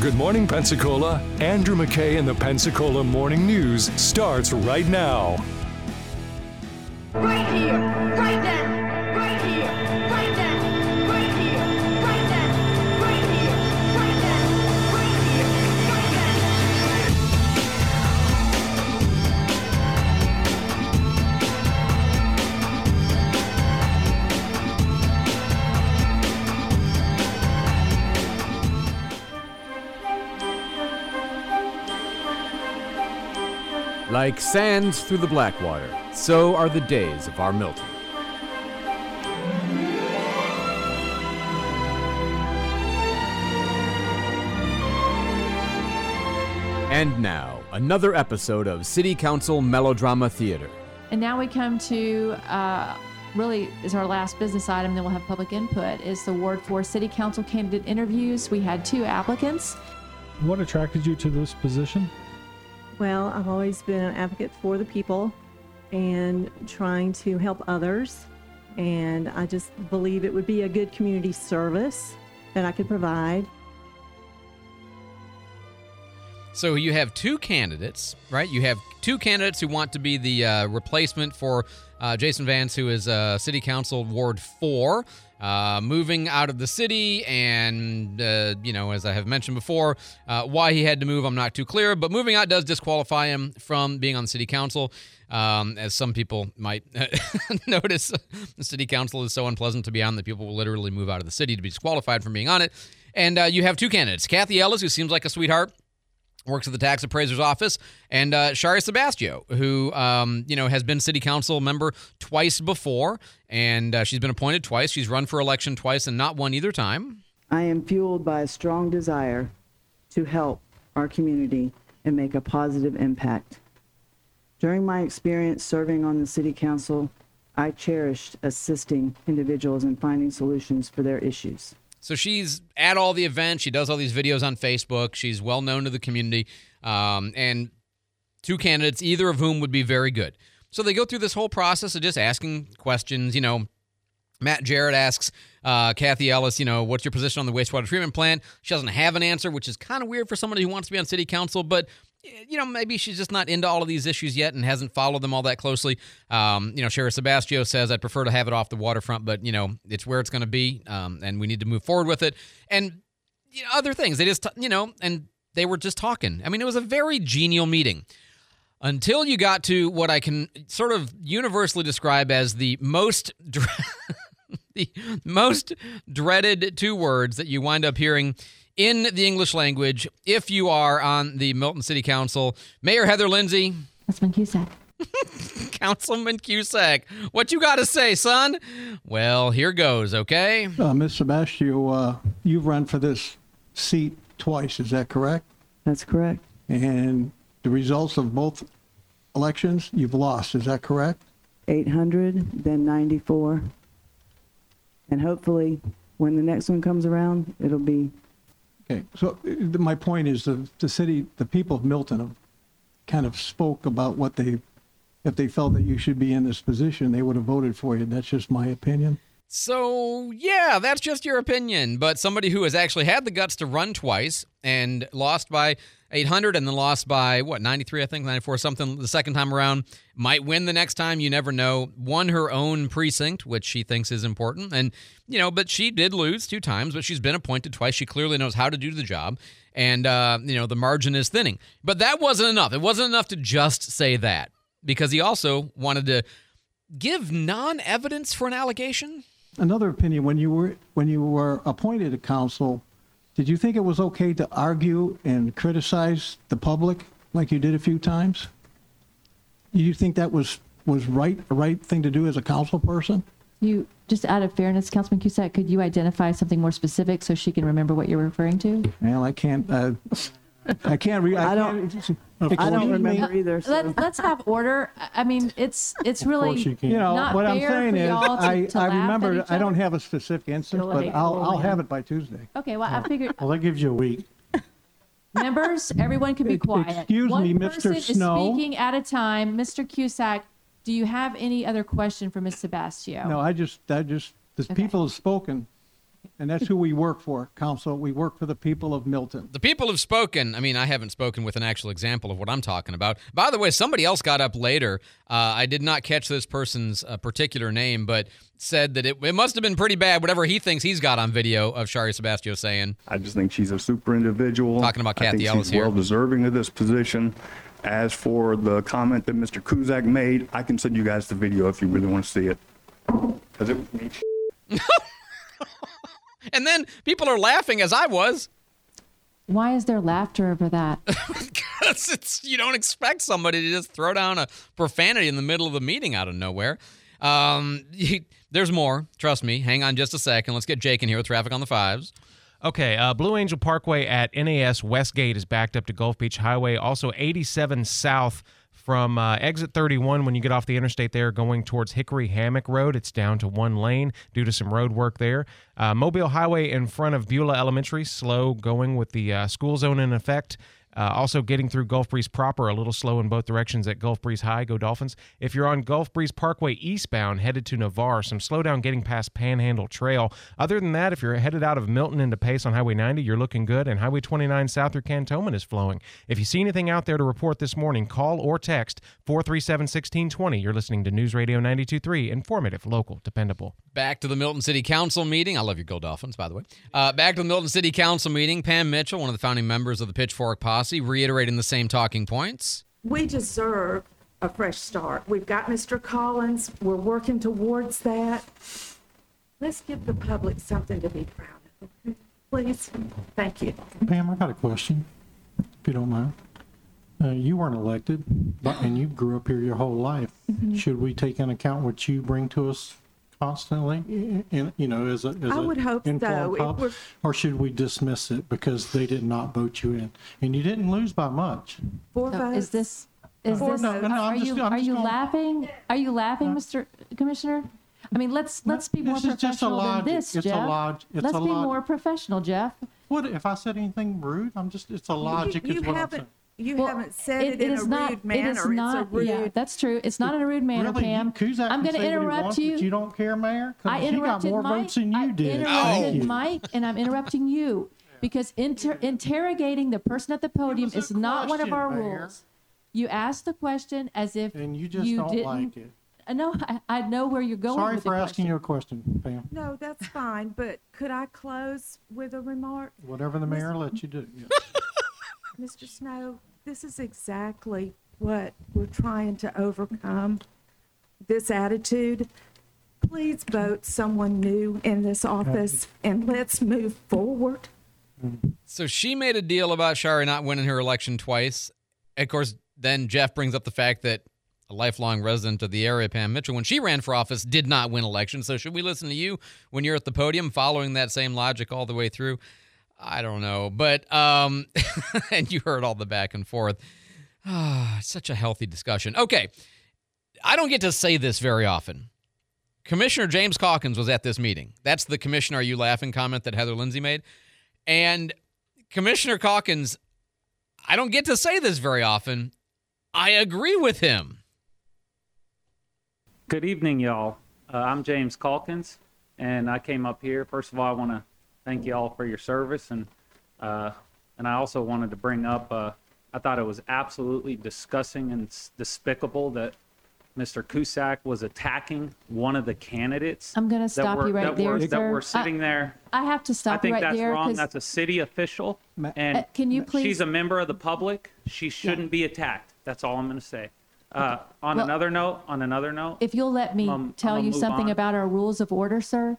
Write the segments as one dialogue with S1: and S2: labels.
S1: Good morning, Pensacola. Andrew McKay in the Pensacola Morning News starts right now.
S2: Right here, right now,
S3: Like sands through the Blackwater, so are the days of our Milton. And now, another episode of City Council Melodrama Theater.
S4: And now we come to uh, really is our last business item. Then we'll have public input. Is the Ward Four City Council candidate interviews? We had two applicants.
S5: What attracted you to this position?
S6: Well, I've always been an advocate for the people and trying to help others. And I just believe it would be a good community service that I could provide.
S7: So you have two candidates, right? You have two candidates who want to be the uh, replacement for uh, Jason Vance, who is uh, City Council Ward 4, uh, moving out of the city. And, uh, you know, as I have mentioned before, uh, why he had to move, I'm not too clear. But moving out does disqualify him from being on the City Council. Um, as some people might notice, the City Council is so unpleasant to be on that people will literally move out of the city to be disqualified from being on it. And uh, you have two candidates Kathy Ellis, who seems like a sweetheart works at the tax appraiser's office, and uh, Shari Sebastio, who um, you know has been city council member twice before, and uh, she's been appointed twice. She's run for election twice and not won either time.
S8: I am fueled by a strong desire to help our community and make a positive impact. During my experience serving on the City Council, I cherished assisting individuals in finding solutions for their issues.
S7: So she's at all the events. She does all these videos on Facebook. She's well known to the community, um, and two candidates, either of whom would be very good. So they go through this whole process of just asking questions. You know, Matt Jarrett asks uh, Kathy Ellis, you know, what's your position on the wastewater treatment plant? She doesn't have an answer, which is kind of weird for somebody who wants to be on city council, but you know, maybe she's just not into all of these issues yet and hasn't followed them all that closely. Um, you know, Shari Sebastio says, I'd prefer to have it off the waterfront, but, you know, it's where it's going to be, um, and we need to move forward with it. And, you know, other things. They just, you know, and they were just talking. I mean, it was a very genial meeting until you got to what I can sort of universally describe as the most. The most dreaded two words that you wind up hearing in the English language if you are on the Milton City Council. Mayor Heather Lindsay,
S4: Councilman Cusack.
S7: Councilman Cusack, what you got to say, son? Well, here goes, okay?
S9: Uh, Ms. Sebastio, uh, you've run for this seat twice, is that correct?
S8: That's correct.
S9: And the results of both elections, you've lost, is that correct?
S8: 800, then 94. And hopefully, when the next one comes around, it'll be
S9: Okay, so uh, my point is the, the city, the people of Milton have kind of spoke about what they, if they felt that you should be in this position, they would have voted for you. That's just my opinion.
S7: So, yeah, that's just your opinion. But somebody who has actually had the guts to run twice and lost by 800 and then lost by, what, 93, I think, 94, something the second time around, might win the next time. You never know. Won her own precinct, which she thinks is important. And, you know, but she did lose two times, but she's been appointed twice. She clearly knows how to do the job. And, uh, you know, the margin is thinning. But that wasn't enough. It wasn't enough to just say that because he also wanted to give non evidence for an allegation.
S9: Another opinion, when you were, when you were appointed to council, did you think it was okay to argue and criticize the public like you did a few times? Do you think that was, was right, a right thing to do as a council person?
S4: You just out of fairness, Councilman Cusack, could you identify something more specific so she can remember what you're referring to?
S9: Well, I can't, uh, I can't read.
S8: I don't-
S9: Excuse
S8: I don't
S9: me.
S8: remember either. So.
S4: Let's let's have order. I- I mean, it's it's really
S5: you can.
S9: You know,
S4: Not
S9: what I'm saying
S4: for
S9: is,
S4: y'all to-
S9: I,
S4: to
S9: I remember, I don't have a specific instance,
S4: Go
S9: but I'll,
S4: go
S9: I'll
S4: ahead.
S9: have it by Tuesday.
S4: okay. Well, I figured
S5: Well, that gives you a week.
S4: members, everyone can be quiet.
S9: excuse
S4: One
S9: me, Mr.
S4: person is speaking at a time. Mr. Cusack, do you have any other question for Ms. Sebastio?
S9: No, I just, I just, the
S4: Okay.
S9: people have spoken, And that's who we work for, council. We work for the people of Milton.
S7: The people have spoken. I mean, I haven't spoken with an actual example of what I'm talking about. By the way, somebody else got up later. Uh, I did not catch this person's uh, particular name, but said that it, it must have been pretty bad, whatever he thinks he's got on video of Shari Sebastio saying.
S10: I just think she's a super individual.
S7: Talking about
S10: I
S7: Kathy
S10: think
S7: Ellis
S10: she's
S7: here.
S10: well deserving of this position. As for the comment that Mr. Cusack made, I can send you guys the video if you really want to see it. Because it
S7: And then people are laughing as I was.
S4: Why is there laughter over that?
S7: Because it's you don't expect somebody to just throw down a profanity in the middle of the meeting out of nowhere. Um, there's more. Trust me. Hang on just a second. Let's get Jake in here with traffic on the fives.
S11: Okay, uh, Blue Angel Parkway at NAS Westgate is backed up to Gulf Beach Highway. Also, 87 South from uh, exit 31 when you get off the interstate there going towards Hickory Hammock Road. It's down to one lane due to some road work there. Uh, Mobile Highway in front of Beulah Elementary, slow going with the uh, school zone in effect. Uh, also, getting through Gulf Breeze proper, a little slow in both directions at Gulf Breeze High. Go Dolphins. If you're on Gulf Breeze Parkway eastbound, headed to Navarre, some slowdown getting past Panhandle Trail. Other than that, if you're headed out of Milton into Pace on Highway 90, you're looking good, and Highway 29 south through Cantonment is flowing. If you see anything out there to report this morning, call or text 437 1620. You're listening to News Radio 923, informative, local, dependable.
S7: Back to the Milton City Council meeting. I love your Go Dolphins, by the way. Uh, back to the Milton City Council meeting. Pam Mitchell, one of the founding members of the Pitchfork Posse, reiterating the same talking points.
S12: We deserve a fresh start. We've got Mr. Collins. We're working towards that. Let's give the public something to be proud of. okay? Please. Thank you.
S5: Pam, I got a question, if you don't mind. Uh, you weren't elected, but, and you grew up here your whole life.
S12: Mm-hmm.
S5: Should we take into account what you bring to us constantly, in, you know, as a, as
S12: I
S5: a
S12: would hope so.
S5: informed
S12: If
S5: pub?
S12: we're-
S5: Or should we dismiss it because they did not vote you in? And you didn't lose by much.
S12: Four
S4: So
S12: votes.
S4: is this, is
S5: Four-
S4: this,
S5: no, no, I'm
S4: are
S5: just-
S4: you,
S5: I'm
S4: are
S5: just
S4: you
S5: gonna-
S4: laughing? Are you laughing, uh, Mr. Commissioner? I mean, let's, let's be more
S5: This is just a
S4: professional than
S5: logic.
S4: this,
S5: It's a
S4: Jeff.
S5: log- it's
S4: Let's
S5: a
S4: be
S5: log-
S4: more professional, Jeff.
S5: What, if I said anything rude? I'm just, it's a logic
S12: You
S5: is what I'm
S12: haven't,
S5: saying.
S12: You
S4: Well,
S12: haven't said it in a
S4: not-
S12: rude manner.
S4: It is
S12: It's a
S4: not, yeah,
S12: rude.
S4: that's true. It's not in a rude manner,
S5: Really?
S4: Pam.
S5: Cusack
S4: I'm going to
S5: say what he
S4: interrupt
S5: wants,
S4: you.
S5: But you don't care, Mayor.
S4: I
S5: he got
S4: interrupted
S5: more
S4: Mike.
S5: votes than
S4: I
S5: you did.
S4: interrupted
S5: Thank you.
S4: Mike, and I'm interrupting you because inter- interrogating the person at the podium
S5: was a
S4: is not one of our
S5: Mayor.
S4: rules. You asked the question as if
S5: And you just
S4: you
S5: don't
S4: didn't.
S5: like it.
S4: Uh, I know. I, I know where you're going.
S5: Sorry
S4: with
S5: for
S4: the
S5: asking
S4: question.
S5: you a question, Pam.
S12: No, that's fine, but could I close with a remark?
S5: Whatever the mayor lets you do. Yeah.
S12: Mr. Snow, this is exactly what we're trying to overcome, this attitude. Please vote someone new in this office and let's move forward.
S7: So she made a deal about Shari not winning her election twice. Of course, then Jeff brings up the fact that a lifelong resident of the area, Pam Mitchell, when she ran for office, did not win election. So should we listen to you when you're at the podium following that same logic all the way through? I don't know. But, um, and you heard all the back and forth. Ah, such a healthy discussion. Okay. I don't get to say this very often. Commissioner James Calkins was at this meeting. That's the commissioner are you laughing comment that Heather Lindsay made. And Commissioner Calkins, I don't get to say this very often. I agree with him.
S13: Good evening, y'all. Uh, I'm James Calkins, and I came up here. First of all, I want to thank you all for your service, and uh, and I also wanted to bring up. Uh, I thought it was absolutely disgusting and despicable that Mr. Cusack was attacking one of the candidates.
S4: I'm gonna stop
S13: were-
S4: you right
S13: that
S4: there,
S13: were, That
S4: sir.
S13: were sitting
S4: I-
S13: there.
S4: I have to stop you right there
S13: wrong.
S4: because
S13: That's wrong. That's a city official, and
S4: Uh, can you please-
S13: she's a member of the public. She shouldn't be attacked. That's all I'm going to say. Uh, on
S4: Well-
S13: another note, on another note,
S4: if you'll let me
S13: Um,
S4: tell you something
S13: on.
S4: about our rules of order, sir,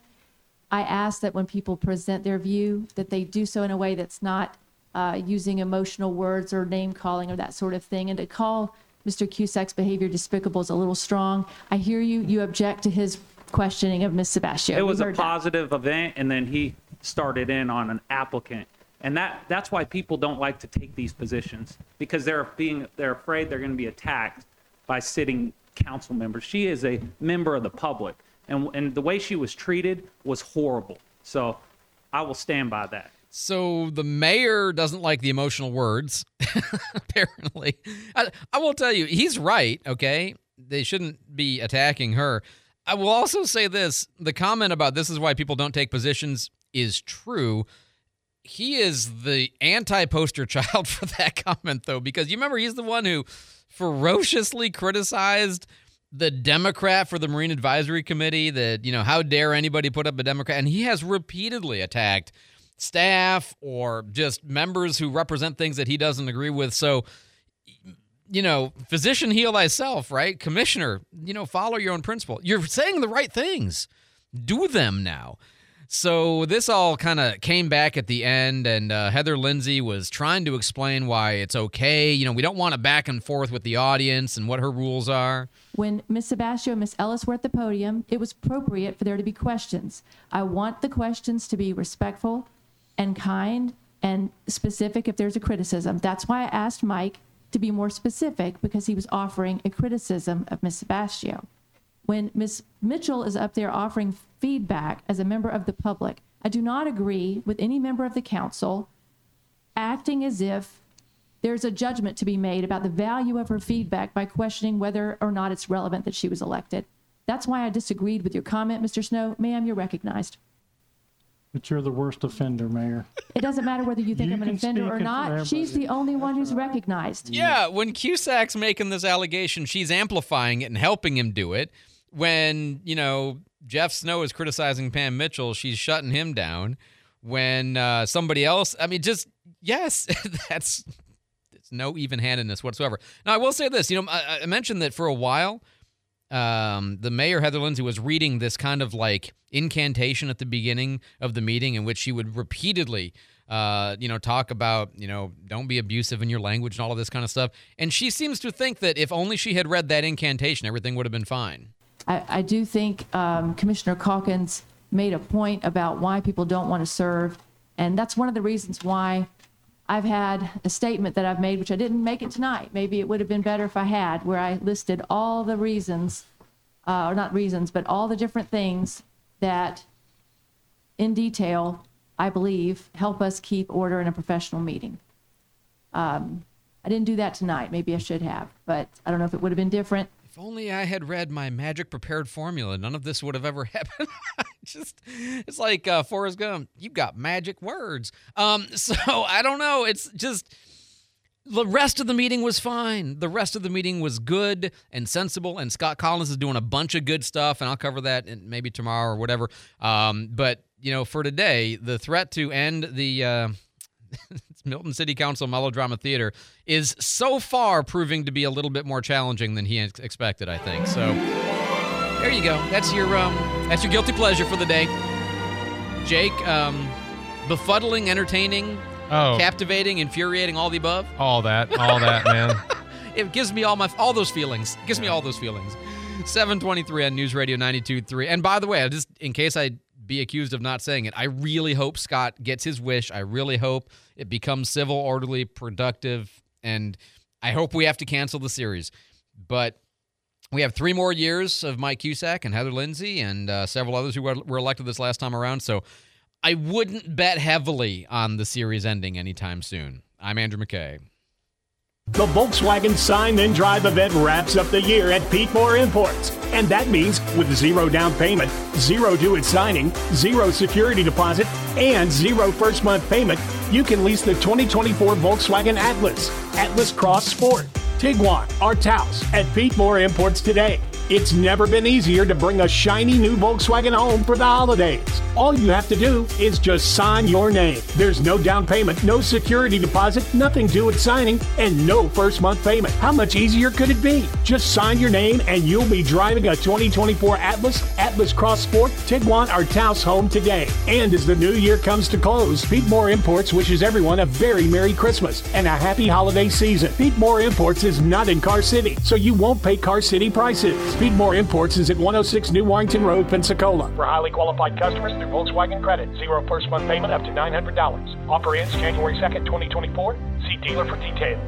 S4: I ask that when people present their view, that they do so in a way that's not uh, using emotional words or name calling or that sort of thing. And to call Mr. Cusack's behavior despicable is a little strong. I hear you. You object to his questioning of Ms. Sebastian.
S13: it was a
S4: heard that.
S13: positive event, and then he started in on an applicant, and that that's why people don't like to take these positions because they're being they're afraid they're going to be attacked by sitting council members. She is a member of the public, and and the way she was treated was horrible. So I will stand by that.
S7: So the mayor doesn't like the emotional words, apparently. I, I will tell you, he's right, okay? They shouldn't be attacking her. I will also say this the comment about this is why people don't take positions is true. He is the anti poster child for that comment, though, because you remember he's the one who ferociously criticized the Democrat for the Marine Advisory Committee that, you know, how dare anybody put up a Democrat? And he has repeatedly attacked staff or just members who represent things that he doesn't agree with. So, you know, physician heal thyself, right? Commissioner, you know, follow your own principle. You're saying the right things. Do them now. So this all kind of came back at the end, and uh, Heather Lindsay was trying to explain why it's okay. You know, we don't want to back and forth with the audience and what her rules are.
S4: When Miss Sebastian and Miss Ellis were at the podium, it was appropriate for there to be questions. I want the questions to be respectful and kind and specific if there's a criticism. That's why I asked Mike to be more specific because he was offering a criticism of Miss Sebastio. When Miss Mitchell is up there offering feedback as a member of the public, I do not agree with any member of the council acting as if there's a judgment to be made about the value of her feedback by questioning whether or not it's relevant that she was elected. That's why I disagreed with your comment, Mr. Snow. Ma'am, you're recognized.
S5: But you're the worst offender, Mayor.
S4: It doesn't matter whether you think
S5: You
S4: I'm an
S5: can
S4: offender
S5: speak
S4: or
S5: it for
S4: not. She's the only one who's recognized.
S7: Yeah, when Cusack's making this allegation, she's amplifying it and helping him do it. When, you know, Jeff Snow is criticizing Pam Mitchell, she's shutting him down. When uh, somebody else, I mean, just, yes, that's it's no even handedness whatsoever. Now, I will say this, you know, I, I mentioned that for a while, um, the mayor, Heather Lindsay, was reading this kind of like incantation at the beginning of the meeting in which she would repeatedly, uh, you know, talk about, you know, don't be abusive in your language and all of this kind of stuff. And she seems to think that if only she had read that incantation, everything would have been fine.
S4: I, I do think um, Commissioner Calkins made a point about why people don't want to serve. And that's one of the reasons why I've had a statement that I've made, which I didn't make it tonight. Maybe it would have been better if I had, where I listed all the reasons, uh, or not reasons, but all the different things that, in detail, I believe help us keep order in a professional meeting. Um, I didn't do that tonight. Maybe I should have, but I don't know if it would have been different.
S7: If only I had read my magic prepared formula, none of this would have ever happened. Just, it's like uh, Forrest Gump. You got magic words. Um, so I don't know. It's just the rest of the meeting was fine. The rest of the meeting was good and sensible. And Scott Collins is doing a bunch of good stuff, and I'll cover that in maybe tomorrow or whatever. Um, but you know, for today, the threat to end the uh, Milton City Council Melodrama Theater is so far proving to be a little bit more challenging than he expected. I think so. There you go. That's your um, that's your guilty pleasure for the day. Jake, um, befuddling, entertaining,
S11: Oh.
S7: captivating, infuriating, all the above.
S11: All that, all that, man.
S7: It gives me all my all those feelings. It gives me all those feelings. 723 on News Radio 92.3. And by the way, I just in case I be accused of not saying it, I really hope Scott gets his wish. I really hope it becomes civil, orderly, productive, and I hope we have to cancel the series. But we have three more years of Mike Cusack and Heather Lindsay and uh, several others who were, were elected this last time around. So I wouldn't bet heavily on the series ending anytime soon. I'm Andrew McKay.
S14: The Volkswagen Sign Then Drive event wraps up the year at Pete Moore Imports. And that means with zero down payment, zero due at signing, zero security deposit, and zero first month payment, you can lease the 2024 Volkswagen Atlas, Atlas Cross Sport, Tiguan, or Taos at Pete Moore Imports today. It's never been easier to bring a shiny new Volkswagen home for the holidays. All you have to do is just sign your name. There's no down payment, no security deposit, nothing due at signing, and no first month payment. How much easier could it be? Just sign your name and you'll be driving a 2024 Atlas, Atlas Cross Sport, Tiguan, or Taos home today. And as the new year comes to close, Pete Moore Imports wishes everyone a very Merry Christmas and a happy holiday season. Pete Moore Imports is not in Car City, so you won't pay Car City prices. Pete Moore Imports is at 106 New Warrington Road, Pensacola. For highly qualified customers through Volkswagen Credit, zero first month payment up to $900. Offer ends January 2nd, 2024. See dealer for details.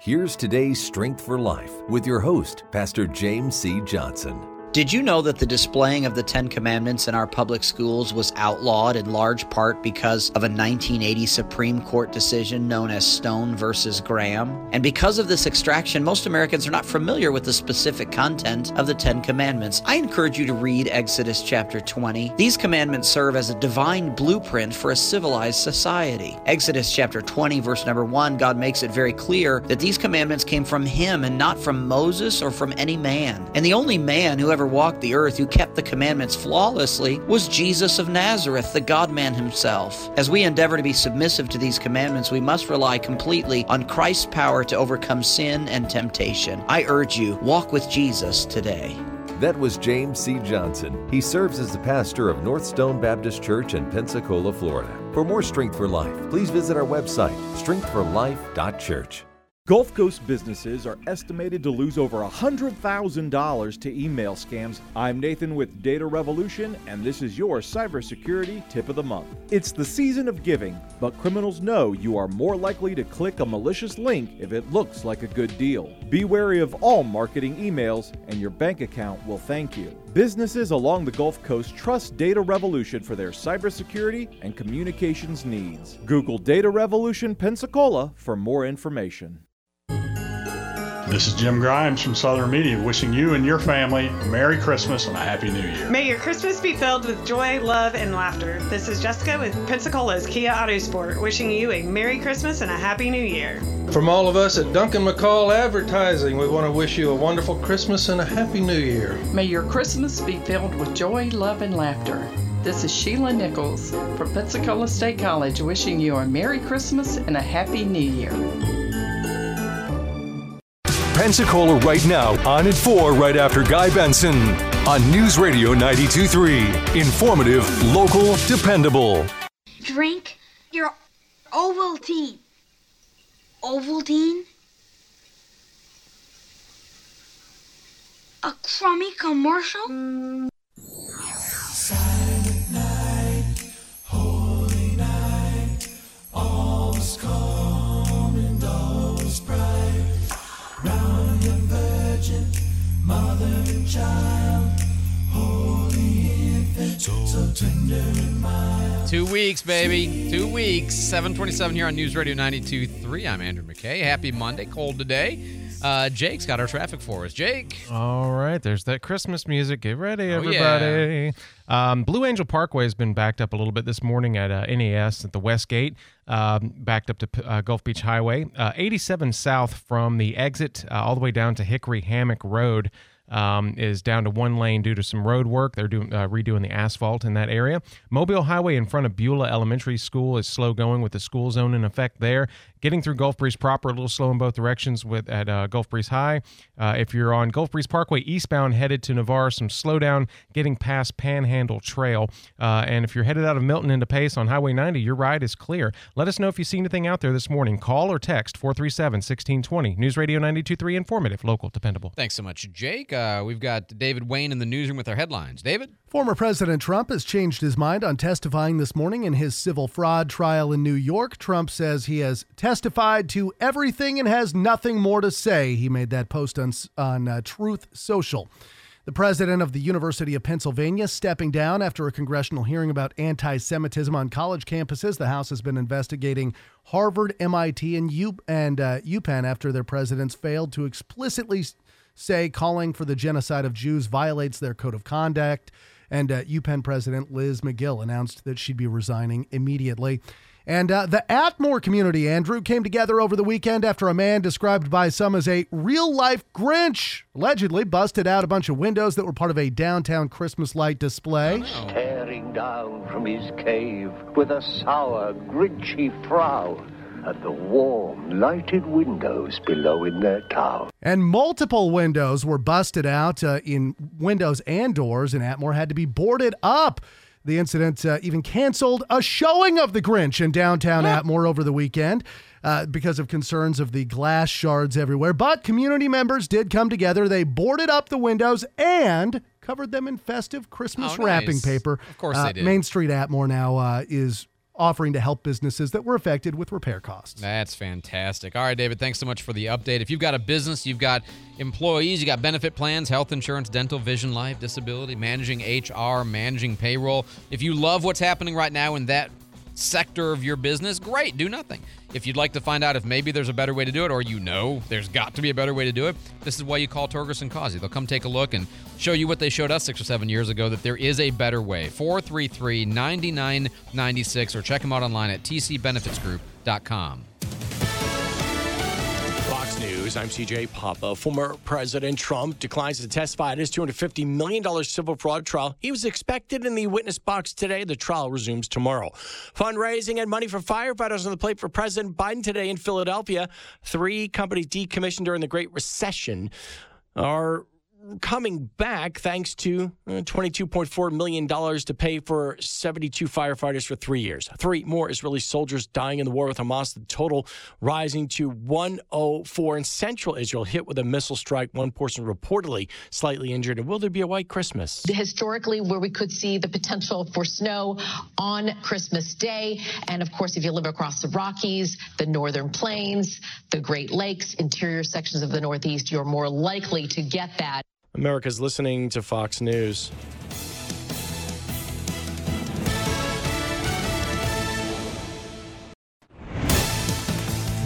S15: Here's today's Strength for Life with your host, Pastor James C. Johnson.
S16: Did you know that the displaying of the Ten Commandments in our public schools was outlawed in large part because of a 1980 Supreme Court decision known as Stone versus Graham? And because of this extraction, most Americans are not familiar with the specific content of the Ten Commandments. I encourage you to read Exodus chapter 20. These commandments serve as a divine blueprint for a civilized society. Exodus chapter 20, verse number 1, God makes it very clear that these commandments came from Him and not from Moses or from any man. And the only man who ever walked the earth who kept the commandments flawlessly was Jesus of Nazareth, the God man Himself. As we endeavor to be submissive to these commandments, we must rely completely on Christ's power to overcome sin and temptation. I urge you, walk with Jesus today.
S15: That was James C. Johnson. He serves as the pastor of North Stone Baptist Church in Pensacola, Florida. For more Strength for Life, please visit our website, strengthforlife.church.
S17: Gulf Coast businesses are estimated to lose over $100,000 to email scams. I'm Nathan with Data Revolution, and this is your cybersecurity tip of the month. It's the season of giving, but criminals know you are more likely to click a malicious link if it looks like a good deal. Be wary of all marketing emails, and your bank account will thank you. Businesses along the Gulf Coast trust Data Revolution for their cybersecurity and communications needs. Google Data Revolution Pensacola for more information.
S18: This is Jim Grimes from Southern Media wishing you and your family a Merry Christmas and a Happy New Year.
S19: May your Christmas be filled with joy, love, and laughter. This is Jessica with Pensacola's Kia Auto Sport wishing you a Merry Christmas and a Happy New Year.
S20: From all of us at Duncan McCall Advertising, we want to wish you a wonderful Christmas and a Happy New Year.
S21: May your Christmas be filled with joy, love, and laughter. This is Sheila Nichols from Pensacola State College wishing you a Merry Christmas and a Happy New Year.
S1: Pensacola right now on at 4 right after Guy Benson on News Radio 92.3. Informative, local, dependable.
S22: Drink your Ovaltine. Ovaltine? A crummy commercial?
S23: Two weeks, baby. Two weeks. 727 here on News Radio 92.3. I'm Andrew McKay. Happy Monday. Cold today. Uh, Jake's got our traffic for us. Jake.
S11: All right, there's that Christmas music. Get ready,
S23: Oh,
S11: everybody. Um, Blue Angel Parkway has been backed up a little bit this morning at uh, NAS at the West Gate, um, backed up to uh, Gulf Beach Highway. Uh, 87 south from the exit uh, all the way down to Hickory Hammock Road. Um, is down to one lane due to some road work. They're doing uh, redoing the asphalt in that area. Mobile Highway in front of Beulah Elementary School is slow going with the school zone in effect there. Getting through Gulf Breeze proper a little slow in both directions with at uh, Gulf Breeze High. Uh, if you're on Gulf Breeze Parkway eastbound headed to Navarre, some slowdown getting past Panhandle Trail. Uh, and if you're headed out of Milton into Pace on Highway 90, your ride is clear. Let us know if you see anything out there this morning. Call or text 437 1620. News Radio 923 informative, local, dependable.
S23: Thanks so much, Jake. Uh, we've got David Wayne in the newsroom with our headlines. David?
S24: Former President Trump has changed his mind on testifying this morning in his civil fraud trial in New York. Trump says he has testified to everything and has nothing more to say. He made that post on, on uh, Truth Social. The president of the University of Pennsylvania stepping down after a congressional hearing about anti Semitism on college campuses. The House has been investigating Harvard, MIT, and, U- and uh, UPenn after their presidents failed to explicitly say calling for the genocide of Jews violates their code of conduct. And uh, UPenn President Liz Magill announced that she'd be resigning immediately. And uh, the Atmore community, Andrew, came together over the weekend after a man described by some as a real life Grinch allegedly busted out a bunch of windows that were part of a downtown Christmas light display.
S25: Staring down from his cave with a sour, grinchy frown at the warm, lighted windows below in their town.
S24: And multiple windows were busted out uh, in windows and doors, and Atmore had to be boarded up. The incident uh, even canceled a showing of The Grinch in downtown Atmore over the weekend uh, because of concerns of the glass shards everywhere. But community members did come together. They boarded up the windows and covered them in festive Christmas
S23: Oh,
S24: wrapping paper.
S23: Of course
S24: Uh,
S23: they did.
S24: Main Street Atmore now uh, is offering to help businesses that were affected with repair costs.
S23: That's fantastic. All right, David, thanks so much for the update. If you've got a business, you've got employees, you got benefit plans, health insurance, dental, vision, life, disability, managing HR, managing payroll. If you love what's happening right now in that sector of your business, great, do nothing. If you'd like to find out if maybe there's a better way to do it, or you know there's got to be a better way to do it, this is why you call Torgerson Causey. They'll come take a look and show you what they showed us six or seven years ago that there is a better way. 433 9996, or check them out online at tcbenefitsgroup.com.
S26: News, I'm CJ Papa. Former President Trump declines to testify at his $250 million civil fraud trial. He was expected in the witness box today. The trial resumes tomorrow. Fundraising and money for firefighters on the plate for President Biden today in Philadelphia. Three companies decommissioned during the Great Recession are coming back thanks to uh, $22.4 million to pay for 72 firefighters for three years. Three more Israeli soldiers dying in the war with Hamas, the total rising to 104 in central Israel, hit with a missile strike. One person reportedly slightly injured. And will there be a white Christmas?
S27: historically where we could see the potential for snow on Christmas Day. And of course, if you live across the Rockies, the Northern Plains, the Great Lakes, interior sections of the Northeast, you're more likely to get that.
S26: America's listening to Fox News.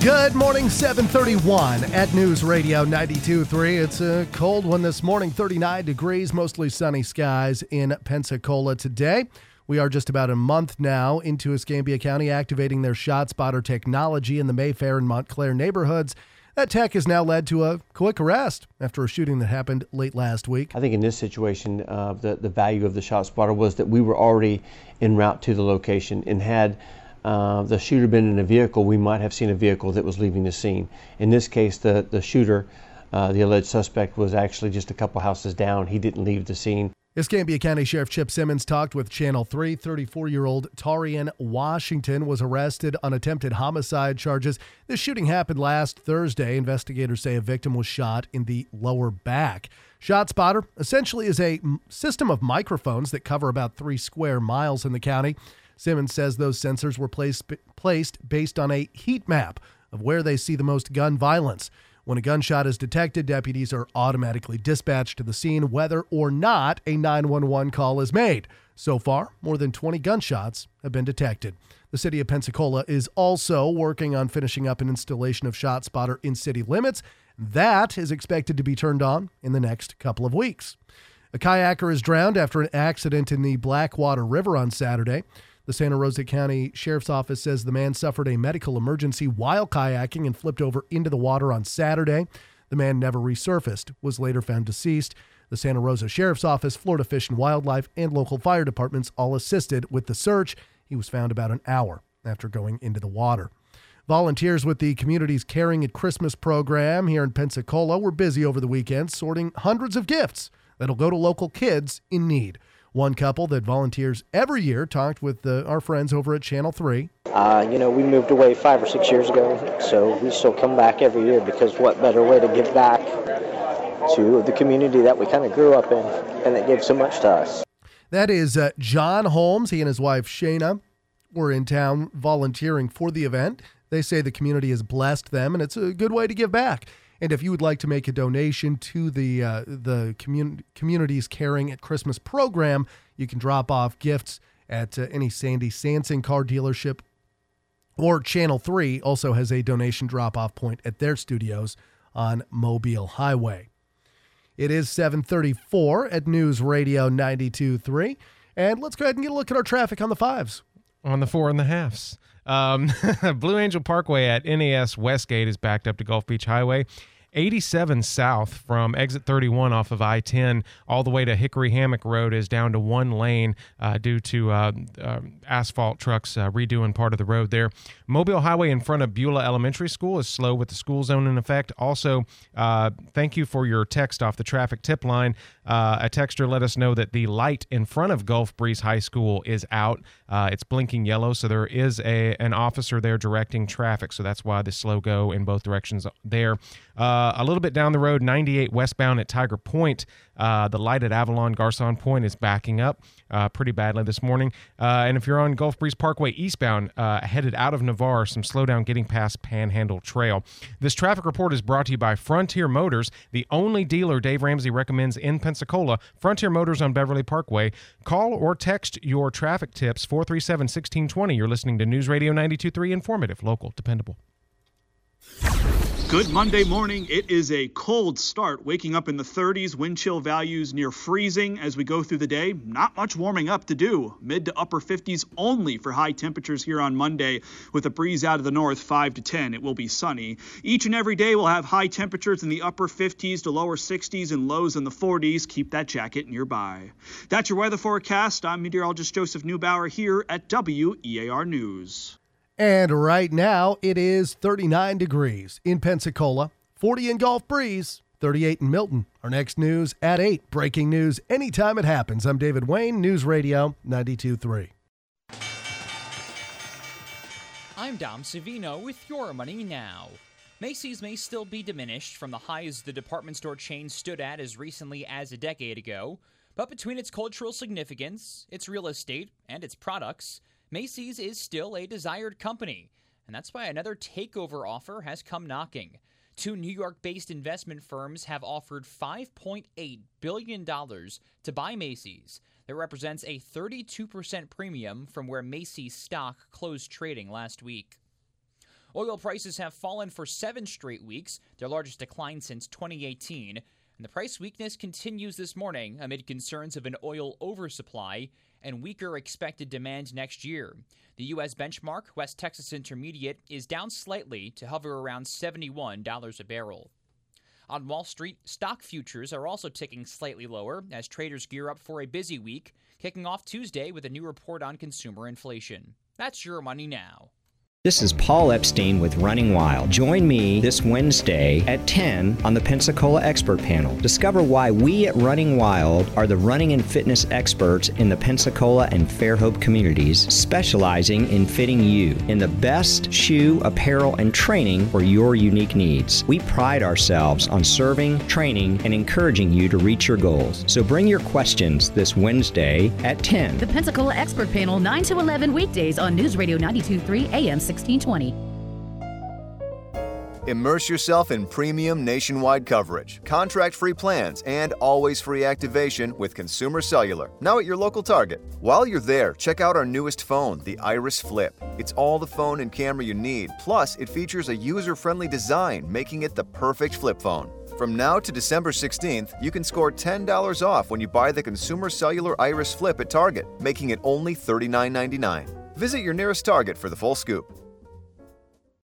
S24: Good morning, 731 at News Radio 92.3. It's a cold one this morning, 39 degrees, mostly sunny skies in Pensacola today. We are just about a month now into Escambia County activating their shot spotter technology in the Mayfair and Montclair neighborhoods. That tech has now led to a quick arrest after a shooting that happened late last week.
S28: I think in this situation, uh, the, the value of the shot spotter was that we were already en route to the location and had uh, the shooter been in a vehicle, we might have seen a vehicle that was leaving the scene. In this case, the, the shooter, uh, the alleged suspect, was actually just a couple houses down. He didn't leave the scene.
S24: Escambia County Sheriff Chip Simmons talked with Channel 3. 34 year old Tarian Washington was arrested on attempted homicide charges. This shooting happened last Thursday. Investigators say a victim was shot in the lower back. ShotSpotter essentially is a system of microphones that cover about three square miles in the county. Simmons says those sensors were placed, placed based on a heat map of where they see the most gun violence. When a gunshot is detected, deputies are automatically dispatched to the scene whether or not a 911 call is made. So far, more than 20 gunshots have been detected. The city of Pensacola is also working on finishing up an installation of ShotSpotter in city limits. That is expected to be turned on in the next couple of weeks. A kayaker is drowned after an accident in the Blackwater River on Saturday. The Santa Rosa County Sheriff's Office says the man suffered a medical emergency while kayaking and flipped over into the water on Saturday. The man never resurfaced, was later found deceased. The Santa Rosa Sheriff's Office, Florida Fish and Wildlife, and local fire departments all assisted with the search. He was found about an hour after going into the water. Volunteers with the community's Caring at Christmas program here in Pensacola were busy over the weekend sorting hundreds of gifts that'll go to local kids in need. One couple that volunteers every year talked with uh, our friends over at Channel 3.
S29: Uh, you know, we moved away five or six years ago, so we still come back every year because what better way to give back to the community that we kind of grew up in and that gave so much to us.
S24: That is uh, John Holmes. He and his wife Shayna were in town volunteering for the event. They say the community has blessed them, and it's a good way to give back. And if you would like to make a donation to the uh, the commun- Caring at Christmas program, you can drop off gifts at uh, any Sandy Sansing car dealership. Or Channel 3 also has a donation drop off point at their studios on Mobile Highway. It is 734 at News Radio 92.3. And let's go ahead and get a look at our traffic on the fives.
S11: on the four and the halves. Um, Blue Angel Parkway at NAS Westgate is backed up to Gulf Beach Highway. 87 south from exit 31 off of I 10 all the way to Hickory Hammock Road is down to one lane uh, due to uh, uh, asphalt trucks uh, redoing part of the road there. Mobile Highway in front of Beulah Elementary School is slow with the school zone in effect. Also, uh, thank you for your text off the traffic tip line. Uh, a texter let us know that the light in front of Gulf Breeze High School is out. Uh, it's blinking yellow, so there is a an officer there directing traffic. So that's why the slow go in both directions there. Uh, a little bit down the road, 98 westbound at Tiger Point. Uh, the light at Avalon Garcon Point is backing up uh, pretty badly this morning. Uh, and if you're on Gulf Breeze Parkway eastbound, uh, headed out of Navarre, some slowdown getting past Panhandle Trail. This traffic report is brought to you by Frontier Motors, the only dealer Dave Ramsey recommends in Pensacola. Frontier Motors on Beverly Parkway. Call or text your traffic tips 437 1620. You're listening to News Radio 923, informative, local, dependable.
S30: Good Monday morning. It is a cold start, waking up in the 30s, wind chill values near freezing as we go through the day. Not much warming up to do. Mid to upper 50s only for high temperatures here on Monday, with a breeze out of the north 5 to 10. It will be sunny. Each and every day we'll have high temperatures in the upper 50s to lower 60s and lows in the 40s. Keep that jacket nearby. That's your weather forecast. I'm meteorologist Joseph Neubauer here at WEAR News.
S24: And right now it is 39 degrees in Pensacola, 40 in Gulf Breeze, 38 in Milton. Our next news at 8. Breaking news anytime it happens. I'm David Wayne, News Radio 923.
S31: I'm Dom Savino with Your Money Now. Macy's may still be diminished from the highs the department store chain stood at as recently as a decade ago, but between its cultural significance, its real estate, and its products, Macy's is still a desired company, and that's why another takeover offer has come knocking. Two New York based investment firms have offered $5.8 billion to buy Macy's. That represents a 32% premium from where Macy's stock closed trading last week. Oil prices have fallen for seven straight weeks, their largest decline since 2018. And the price weakness continues this morning amid concerns of an oil oversupply and weaker expected demand next year. The U.S. benchmark, West Texas Intermediate, is down slightly to hover around $71 a barrel. On Wall Street, stock futures are also ticking slightly lower as traders gear up for a busy week, kicking off Tuesday with a new report on consumer inflation. That's your money now.
S32: This is Paul Epstein with Running Wild. Join me this Wednesday at 10 on the Pensacola Expert Panel. Discover why we at Running Wild are the running and fitness experts in the Pensacola and Fairhope communities, specializing in fitting you in the best shoe, apparel, and training for your unique needs. We pride ourselves on serving, training, and encouraging you to reach your goals. So bring your questions this Wednesday at 10.
S33: The Pensacola Expert Panel, 9 to 11 weekdays on News Radio 923 AM 1620.
S34: Immerse yourself in premium nationwide coverage, contract free plans, and always free activation with Consumer Cellular, now at your local Target. While you're there, check out our newest phone, the Iris Flip. It's all the phone and camera you need, plus, it features a user friendly design, making it the perfect flip phone. From now to December 16th, you can score $10 off when you buy the Consumer Cellular Iris Flip at Target, making it only $39.99. Visit your nearest Target for the full scoop.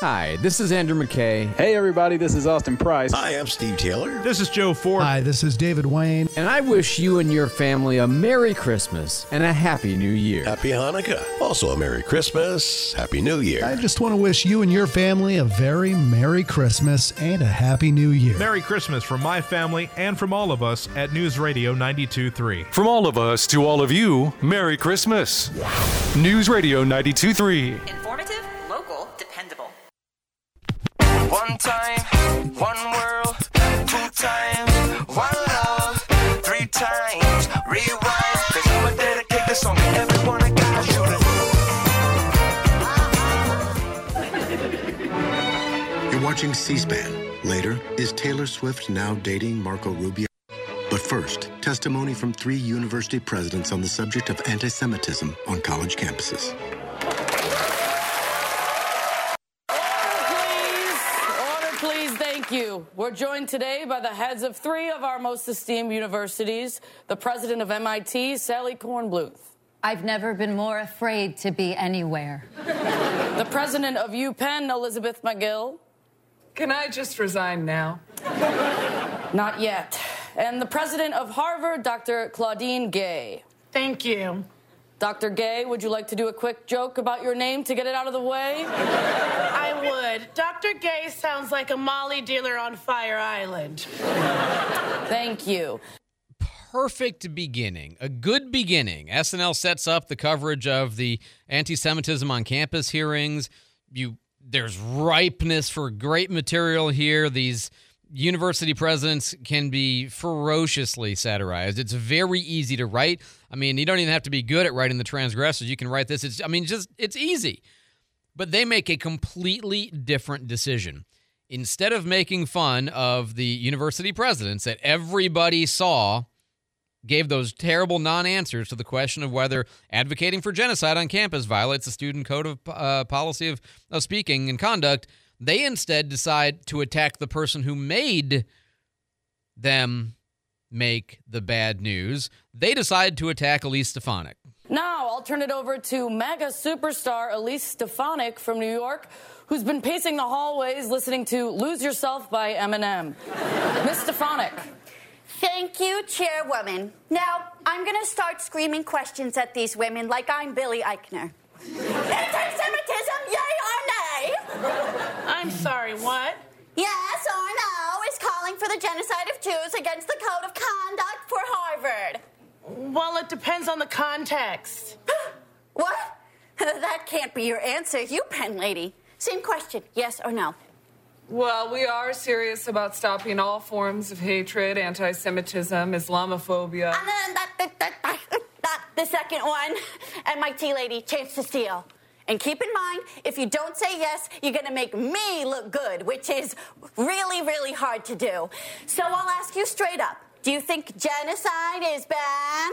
S35: Hi, this is Andrew McKay.
S36: Hey, everybody, this is Austin Price.
S35: Hi, I'm Steve Taylor.
S24: This is Joe Ford. Hi, this is David Wayne.
S35: And I wish you and your family a Merry Christmas and a Happy New Year.
S37: Happy Hanukkah. Also, a Merry Christmas. Happy New Year.
S24: I just want to wish you and your family a very Merry Christmas and a Happy New Year.
S38: Merry Christmas from my family and from all of us at News Radio 92.3.
S1: From all of us to all of you, Merry Christmas. News Radio 92.3.
S39: One time, one world, two times, one love, three times, rewind. Cause I'ma dedicate this song to everyone I got
S40: You're watching C-SPAN. Later, is Taylor Swift now dating Marco Rubio? But first, testimony from three university presidents on the subject of anti-Semitism on college campuses.
S41: Thank you. We're joined today by the heads of three of our most esteemed universities the president of MIT, Sally Kornbluth.
S42: I've never been more afraid to be anywhere.
S41: The president of UPenn, Elizabeth Magill.
S43: Can I just resign now?
S41: Not yet. And the president of Harvard, Dr. Claudine Gay.
S2: Thank you.
S41: Dr. Gay, would you like to do a quick joke about your name to get it out of the way?
S2: I would. Dr. Gay sounds like a Molly dealer on Fire Island.
S41: Thank you.
S7: Perfect beginning, a good beginning. SNL sets up the coverage of the anti-Semitism on campus hearings. You there's ripeness for great material here. These university presidents can be ferociously satirized. It's very easy to write. I mean, you don't even have to be good at writing the transgressors. You can write this. It's I mean, just it's easy. But they make a completely different decision. Instead of making fun of the university presidents that everybody saw gave those terrible non-answers to the question of whether advocating for genocide on campus violates the student code of uh, policy of, of speaking and conduct they instead decide to attack the person who made them make the bad news. They decide to attack Elise Stefanik.
S41: Now I'll turn it over to mega superstar Elise Stefanik from New York, who's been pacing the hallways listening to Lose Yourself by Eminem. Miss Stefanik.
S44: Thank you, Chairwoman. Now, I'm going to start screaming questions at these women like I'm Billy Eichner. Anti Semitism, yay or nay?
S2: I'm sorry, what?
S44: Yes or no is calling for the genocide of Jews against the code of conduct for Harvard.
S2: Well, it depends on the context.
S44: what? that can't be your answer, you pen lady. Same question, yes or no?
S43: Well, we are serious about stopping all forms of hatred, anti Semitism, Islamophobia.
S44: And then that, that, that, that, the second one, MIT lady, chance to steal. And keep in mind, if you don't say yes, you're going to make me look good, which is really, really hard to do. So I'll ask you straight up do you think genocide is bad?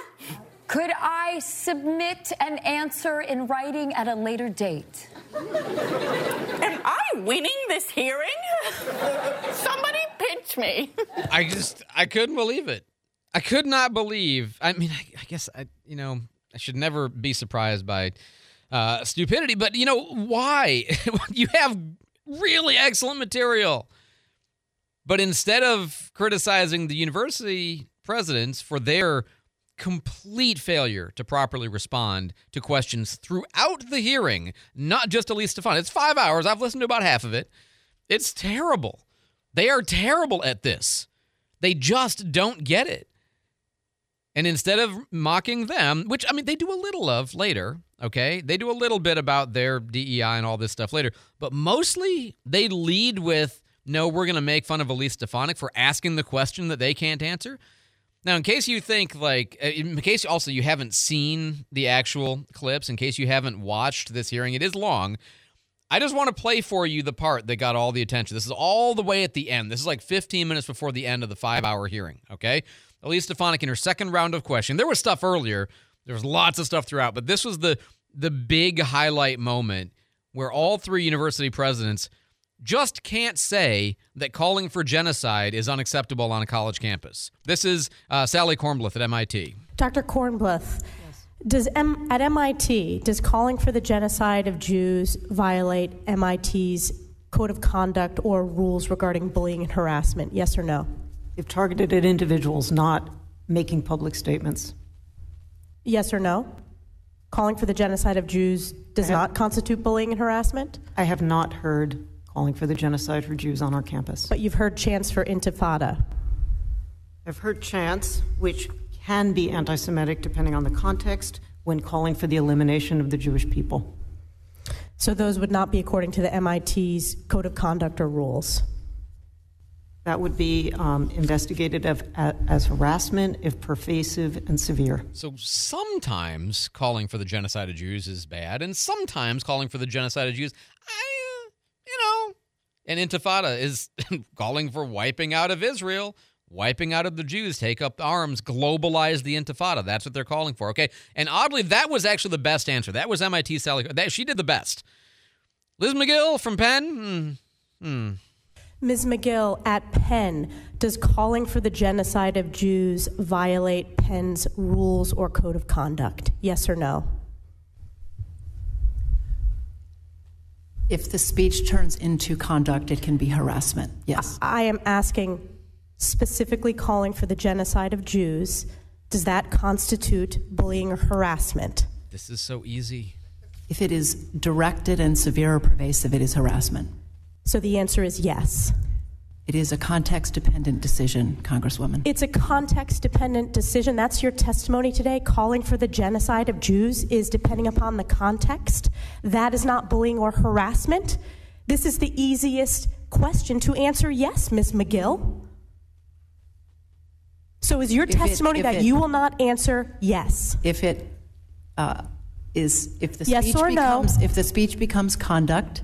S42: Could I submit an answer in writing at a later date?
S44: Am I winning this hearing? Somebody pinch me.
S7: I just, I couldn't believe it. I could not believe. I mean, I, I guess I, you know, I should never be surprised by uh, stupidity, but you know why? you have really excellent material, but instead of criticizing the university presidents for their complete failure to properly respond to questions throughout the hearing, not just Elise Stefan. It's five hours. I've listened to about half of it. It's terrible. They are terrible at this. They just don't get it. And instead of mocking them, which I mean, they do a little of later, okay? They do a little bit about their DEI and all this stuff later, but mostly they lead with, no, we're going to make fun of Elise Stefanik for asking the question that they can't answer. Now, in case you think like, uh, in case also you haven't seen the actual clips, in case you haven't watched this hearing, it is long. I just want to play for you the part that got all the attention. This is all the way at the end. This is like 15 minutes before the end of the five hour hearing, okay? Elise Stefanik in her second round of questioning. There was stuff earlier. There was lots of stuff throughout, but this was the the big highlight moment where all three university presidents just can't say that calling for genocide is unacceptable on a college campus. This is uh, Sally Kornbluth at MIT.
S45: Dr. Kornbluth, does M- at MIT does calling for the genocide of Jews violate MIT's code of conduct or rules regarding bullying and harassment? Yes or no?
S46: If targeted at individuals, not making public statements.
S45: Yes or no? Calling for the genocide of Jews does
S46: have-
S45: not constitute bullying and harassment?
S46: I have not heard calling for the genocide for Jews on our campus.
S45: But you've heard chants for intifada.
S46: I've heard chants, which can be anti Semitic depending on the context, when calling for the elimination of the Jewish people.
S45: So those would not be according to the MIT's code of conduct or rules.
S46: That would be um, investigated as, as harassment if pervasive and severe.
S7: So sometimes calling for the genocide of Jews is bad, and sometimes calling for the genocide of Jews, I, you know, and Intifada is calling for wiping out of Israel, wiping out of the Jews, take up arms, globalize the Intifada. That's what they're calling for. Okay, and oddly, that was actually the best answer. That was MIT Sally. That, she did the best. Liz Magill from Penn. Hmm. hmm.
S45: Ms. Magill, at Penn, does calling for the genocide of Jews violate Penn's rules or code of conduct? Yes or no?
S47: If the speech turns into conduct, it can be harassment. Yes.
S45: I am asking specifically calling for the genocide of Jews. Does that constitute bullying or harassment?
S7: This is so easy.
S47: If it is directed and severe or pervasive, it is harassment.
S45: So the answer is yes.
S47: It is a context dependent decision, Congresswoman.
S45: It's a context dependent decision. That's your testimony today. Calling for the genocide of Jews is depending upon the context. That is not bullying or harassment. This is the easiest question to answer yes, Ms. Magill. So is your
S47: If
S45: testimony
S47: if
S45: that
S47: it-
S45: you will not answer yes?
S47: If it uh, is, if the
S45: Yes
S47: speech
S45: or no?
S47: becomes, if the speech becomes conduct,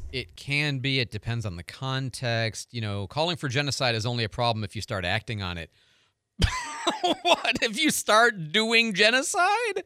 S7: It can be. It depends on the context. You know, calling for genocide is only a problem if you start acting on it. what if you start doing genocide?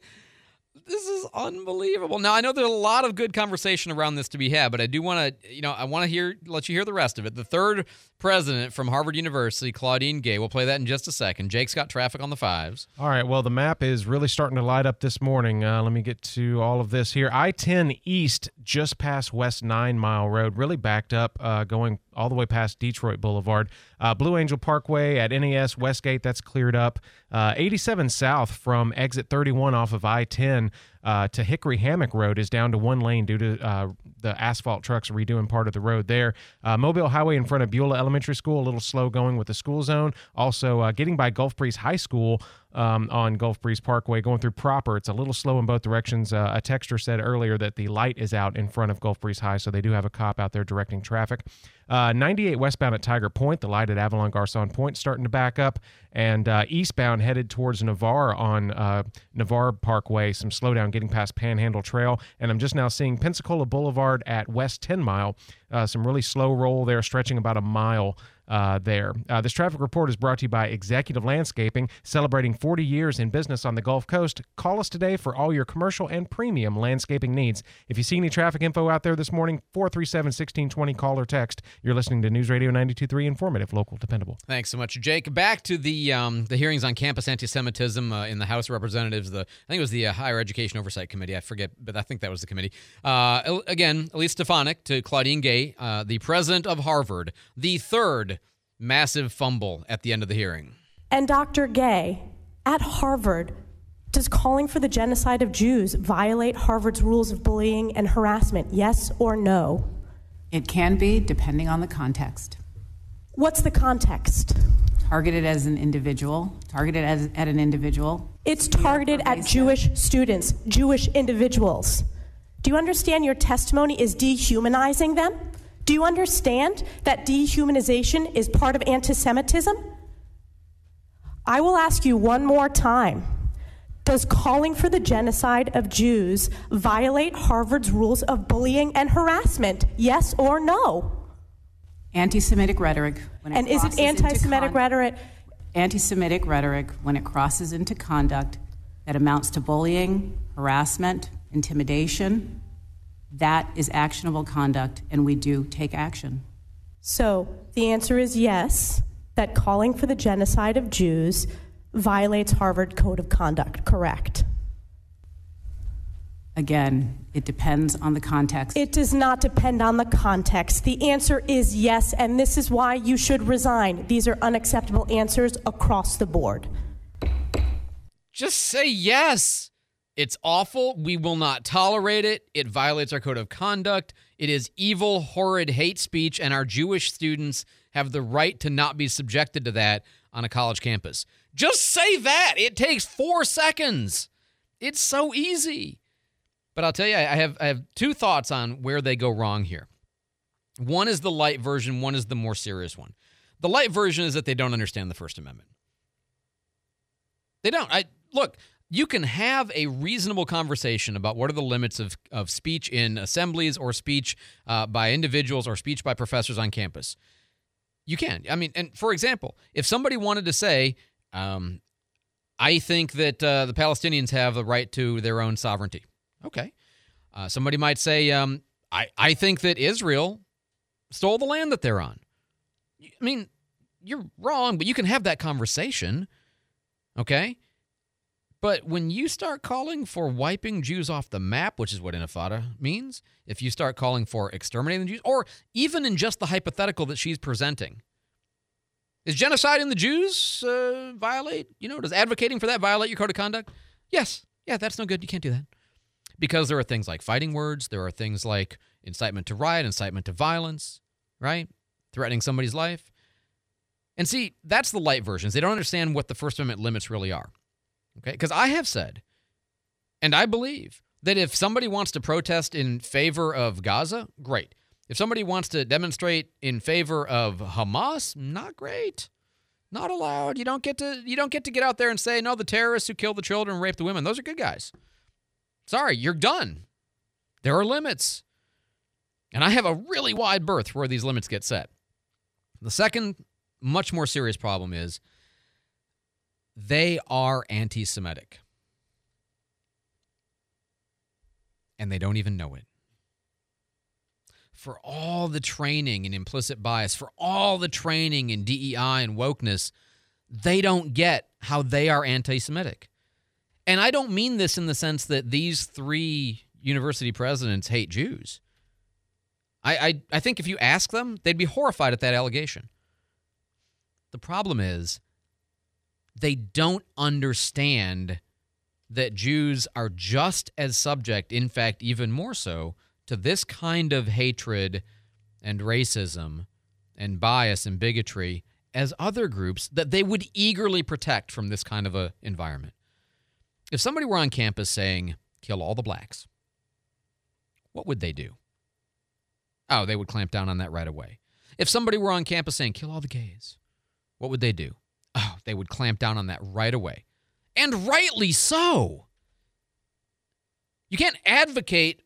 S7: This is unbelievable. Now I know there's a lot of good conversation around this to be had, but I do want to, you know, I want to hear, let you hear the rest of it. The third president from Harvard University, Claudine Gay. We'll play that in just a second. Jake's got traffic on the fives.
S11: All right. Well, the map is really starting to light up this morning. Uh, let me get to all of this here. I 10 East, just past West Nine Mile Road, really backed up, uh, going all the way past Detroit Boulevard. Uh, Blue Angel Parkway at NES Westgate, that's cleared up. Uh, 87 South from exit 31 off of I 10 uh, to Hickory Hammock Road is down to one lane due to uh, the asphalt trucks redoing part of the road there. Uh, Mobile Highway in front of Beulah Elementary School, a little slow going with the school zone. Also, uh, getting by Gulf Breeze High School um, on Gulf Breeze Parkway, going through proper. It's a little slow in both directions. Uh, a texter said earlier that the light is out in front of Gulf Breeze High, so they do have a cop out there directing traffic. Uh, 98 westbound at Tiger Point, the light at Avalon Garcon Point starting to back up, and uh, eastbound headed towards Navarre on uh, Navarre Parkway, some slowdown getting past Panhandle Trail, and I'm just now seeing Pensacola Boulevard at West 10 Mile, uh, some really slow roll there, stretching about a mile uh, there. Uh, this traffic report is brought to you by Executive Landscaping, celebrating 40 years in business on the Gulf Coast. Call us today for all your commercial and premium landscaping needs. If you see any traffic info out there this morning, 437 1620, call or text. You're listening to News Radio 923, informative, local, dependable.
S7: Thanks so much, Jake. Back to the um, the hearings on campus anti-Semitism uh, in the House of Representatives. The I think it was the uh, Higher Education Oversight Committee. I forget, but I think that was the committee. Uh, again, Elise Stefanik to Claudine Gay, uh, the president of Harvard, the third massive fumble at the end of the hearing.
S45: And Dr. Gay, at Harvard, does calling for the genocide of Jews violate Harvard's rules of bullying and harassment? Yes or no?
S48: It can be, depending on the context.
S45: What's the context?
S48: Targeted as an individual, targeted as, at an individual.
S45: It's targeted at Jewish students, Jewish individuals. Do you understand your testimony is dehumanizing them? Do you understand that dehumanization is part of anti Semitism? I will ask you one more time. Does calling for the genocide of Jews violate Harvard's rules of bullying and harassment? Yes or no?
S48: Anti Semitic rhetoric. When
S45: And is it anti Semitic
S48: con-
S45: rhetoric?
S48: Anti Semitic rhetoric, when it crosses into conduct that amounts to bullying, harassment, intimidation, that is actionable conduct, and we do take action.
S45: So the answer is yes, that calling for the genocide of Jews violates Harvard Code of Conduct, correct?
S48: Again, it depends on the context.
S45: It does not depend on the context. The answer is yes, and this is why you should resign. These are unacceptable answers across the board.
S7: Just say yes. It's awful. We will not tolerate it. It violates our code of conduct. It is evil, horrid hate speech, and our Jewish students have the right to not be subjected to that on a college campus. Just say that. It takes four seconds. It's so easy. But I'll tell you, I have I have two thoughts on where they go wrong here. One is the light version, one is the more serious one. The light version is that they don't understand the First Amendment. They don't. I look, you can have a reasonable conversation about what are the limits of, of speech in assemblies or speech uh, by individuals or speech by professors on campus. You can. I mean, and for example, if somebody wanted to say, um, I think that uh, the Palestinians have the right to their own sovereignty. Okay. Uh, somebody might say, um, I, I think that Israel stole the land that they're on. I mean, you're wrong, but you can have that conversation. Okay. But when you start calling for wiping Jews off the map, which is what intifada means, if you start calling for exterminating the Jews, or even in just the hypothetical that she's presenting, is genociding the Jews uh, violate? You know, does advocating for that violate your code of conduct? Yes. Yeah, that's no good. You can't do that. Because there are things like fighting words, there are things like incitement to riot, incitement to violence, right? Threatening somebody's life. And see, that's the light versions. They don't understand what the First Amendment limits really are. Okay? Because I have said, and I believe, that if somebody wants to protest in favor of Gaza, great. If somebody wants to demonstrate in favor of Hamas, not great. Not allowed. You don't get to you don't get to get out there and say, no, the terrorists who killed the children raped the women, those are good guys. Sorry, you're done. There are limits. And I have a really wide berth where these limits get set. The second, much more serious problem is they are anti Semitic. And they don't even know it. For all the training and implicit bias, for all the training in DEI and wokeness, they don't get how they are anti Semitic. And I don't mean this in the sense that these three university presidents hate Jews. I, I, I think if you ask them, they'd be horrified at that allegation. The problem is they don't understand that Jews are just as subject, in fact, even more so, to this kind of hatred and racism and bias and bigotry as other groups that they would eagerly protect from this kind of a environment. If somebody were on campus saying, kill all the blacks, what would they do? Oh, they would clamp down on that right away. If somebody were on campus saying, kill all the gays, what would they do? They would clamp down on that right away. And rightly so. You can't advocate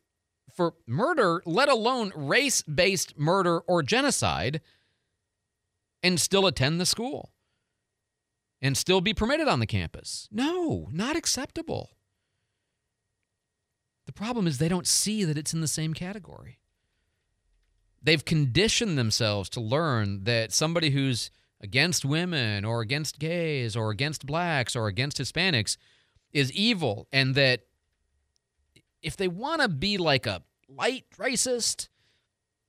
S7: for murder, let alone race based murder or genocide, and still attend the school and still be permitted on the campus. No, not acceptable. The problem is they don't see that it's in the same category. They've conditioned themselves to learn that somebody who's against women or against gays or against blacks or against Hispanics is evil and that if they want to be like a light racist,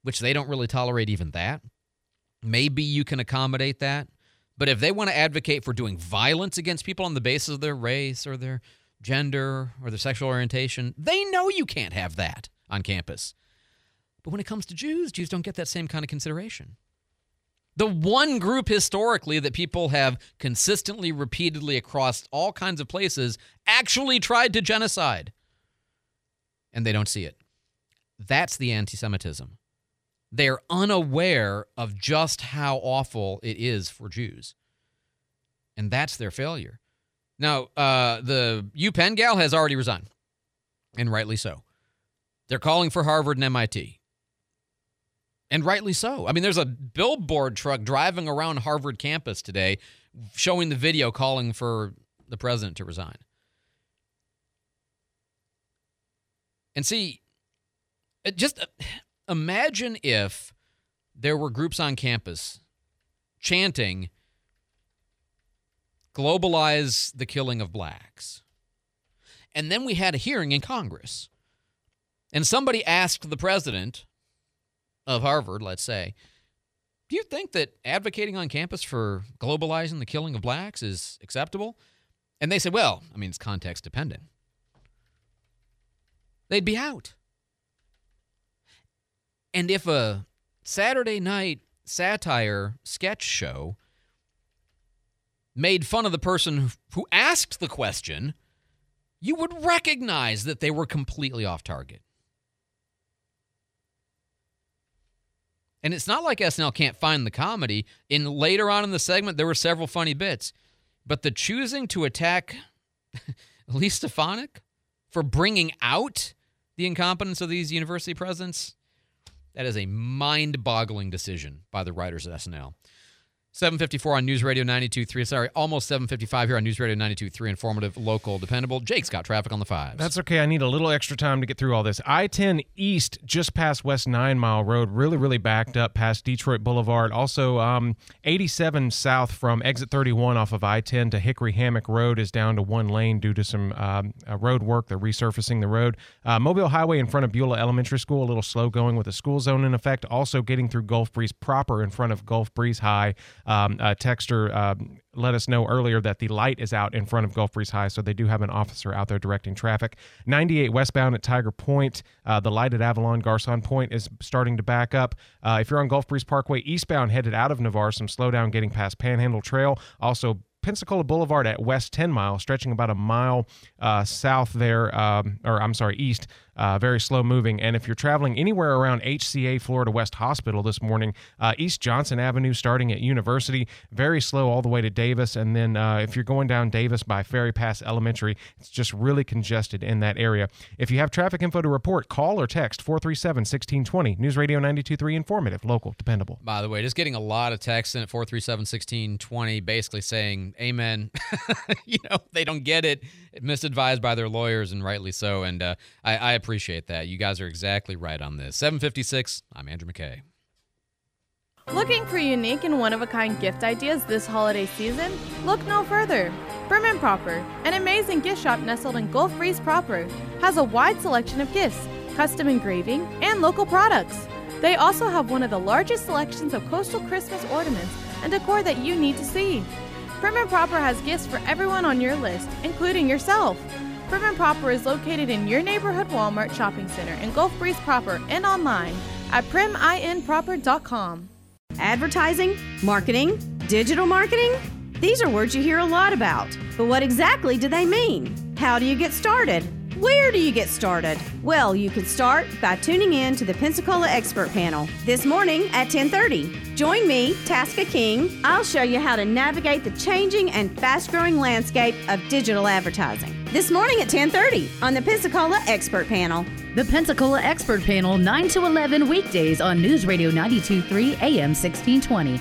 S7: which they don't really tolerate even that, maybe you can accommodate that. But if they want to advocate for doing violence against people on the basis of their race or their gender or their sexual orientation, they know you can't have that on campus. But when it comes to Jews, Jews don't get that same kind of consideration. The one group historically that people have consistently, repeatedly across all kinds of places actually tried to genocide. And they don't see it. That's the anti Semitism. They're unaware of just how awful it is for Jews. And that's their failure. Now, uh, the UPenn gal has already resigned, and rightly so. They're calling for Harvard and MIT. And rightly so. I mean, there's a billboard truck driving around Harvard campus today showing the video calling for the president to resign. And see, just imagine if there were groups on campus chanting, globalize the killing of blacks. And then we had a hearing in Congress. And somebody asked the president of Harvard, let's say, do you think that advocating on campus for globalizing the killing of blacks is acceptable? And they said, well, I mean, it's context dependent. They'd be out. And if a Saturday night satire sketch show made fun of the person who asked the question, you would recognize that they were completely off target. And it's not like SNL can't find the comedy. In later on in the segment, there were several funny bits, but the choosing to attack Elise Stefanik for bringing out the incompetence of these university presidents? That is a mind boggling decision by the writers at SNL. 754 on News Radio 92.3. Sorry, almost 755 here on News Radio 92.3. Informative, local, dependable. Jake's got traffic on the fives.
S11: That's okay. I need a little extra time to get through all this. I 10 East, just past West Nine Mile Road, really, really backed up past Detroit Boulevard. Also, um, 87 South from exit 31 off of I 10 to Hickory Hammock Road is down to one lane due to some um, uh, road work. They're resurfacing the road. Uh, Mobile Highway in front of Beulah Elementary School, a little slow going with a school zone in effect. Also, getting through Gulf Breeze proper in front of Gulf Breeze High. Um, uh, Texter um, let us know earlier that the light is out in front of Gulf Breeze High, so they do have an officer out there directing traffic. 98 westbound at Tiger Point, uh, the light at Avalon Garcon Point is starting to back up. Uh, if you're on Gulf Breeze Parkway eastbound headed out of Navarre, some slowdown getting past Panhandle Trail. Also, Pensacola Boulevard at West 10 Mile, stretching about a mile uh, south there, um, or I'm sorry, east, uh, very slow moving. And if you're traveling anywhere around HCA Florida West Hospital this morning, uh, East Johnson Avenue starting at University, very slow all the way to Davis. And then uh, if you're going down Davis by Ferry Pass Elementary, it's just really congested in that area. If you have traffic info to report, call or text 437 1620. News Radio 923 informative, local, dependable.
S7: By the way, just getting a lot of texts in at 437 1620 basically saying, Amen. you know, they don't get it. Misadvised by their lawyers, and rightly so. And uh, I, I appreciate that. You guys are exactly right on this. 756, I'm Andrew McKay.
S49: Looking for unique and one of a kind gift ideas this holiday season? Look no further. And Proper, an amazing gift shop nestled in Gulf Breeze proper, has a wide selection of gifts, custom engraving, and local products. They also have one of the largest selections of coastal Christmas ornaments and decor that you need to see. Prim and Proper has gifts for everyone on your list, including yourself. And Proper is located in your neighborhood Walmart shopping center in Gulf Breeze proper and online at priminproper.com.
S50: Advertising, marketing, digital marketing? These are words you hear a lot about. But what exactly do they mean? How do you get started? Where do you get started? Well, you can start by tuning in to the Pensacola Expert Panel this morning at 10:30. Join me, Tasca King. I'll show you how to navigate the changing and fast-growing landscape of digital advertising. This morning at 10:30 on the Pensacola Expert Panel.
S51: The Pensacola Expert Panel 9 to 11 weekdays on News Radio 923 AM 1620.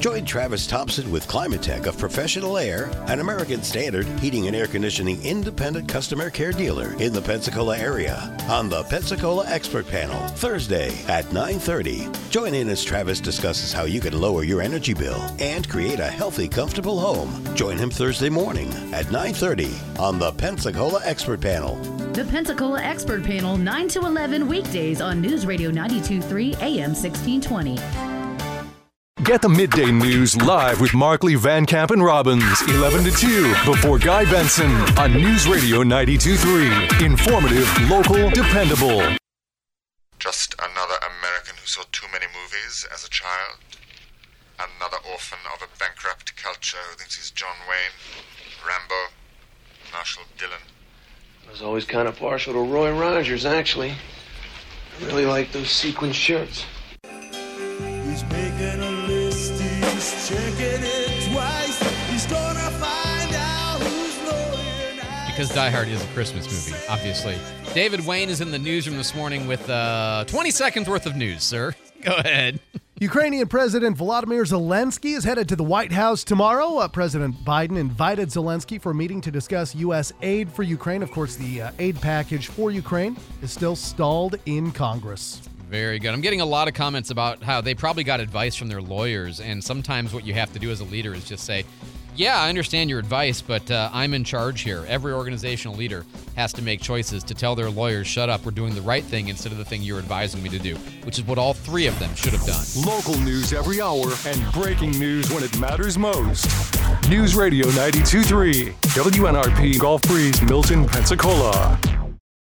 S37: Join Travis Thompson with Climatech of Professional Air, an American Standard heating and air conditioning independent customer care dealer in the Pensacola area on the Pensacola Expert Panel Thursday at 9:30. Join in as Travis discusses how you can lower your energy bill and create a healthy, comfortable home. Join him Thursday morning at 9:30 on the Pensacola Expert Panel.
S51: The Pensacola Expert Panel 9 to 11 weekdays on News Radio 923 AM 1620.
S1: Get the midday news live with Markley, Van Camp, and Robbins, 11 to 2, before Guy Benson on News Radio 92.3. Informative, local, dependable.
S52: Just another American who saw too many movies as a child. Another orphan of a bankrupt culture who thinks he's John Wayne, Rambo, Marshall Dillon.
S53: I was always kind of partial to Roy Rogers, actually. I really like those sequin shirts.
S54: He's checking it twice. He's gonna find out who's loyal.
S7: Because Die Hard is a Christmas movie, obviously. David Wayne is in the newsroom this morning with uh, 20 seconds worth of news, sir. Go ahead.
S24: Ukrainian President Volodymyr Zelensky is headed to the White House tomorrow. Uh, President Biden invited Zelensky for a meeting to discuss U.S. aid for Ukraine. Of course, the uh, aid package for Ukraine is still stalled in Congress.
S7: Very good. I'm getting a lot of comments about how they probably got advice from their lawyers, and sometimes what you have to do as a leader is just say, Yeah, I understand your advice, but uh, I'm in charge here. Every organizational leader has to make choices to tell their lawyers, shut up, we're doing the right thing instead of the thing you're advising me to do, which is what all three of them should have done.
S1: Local news every hour and breaking news when it matters most. News Radio 923, WNRP Gulf Breeze, Milton, Pensacola.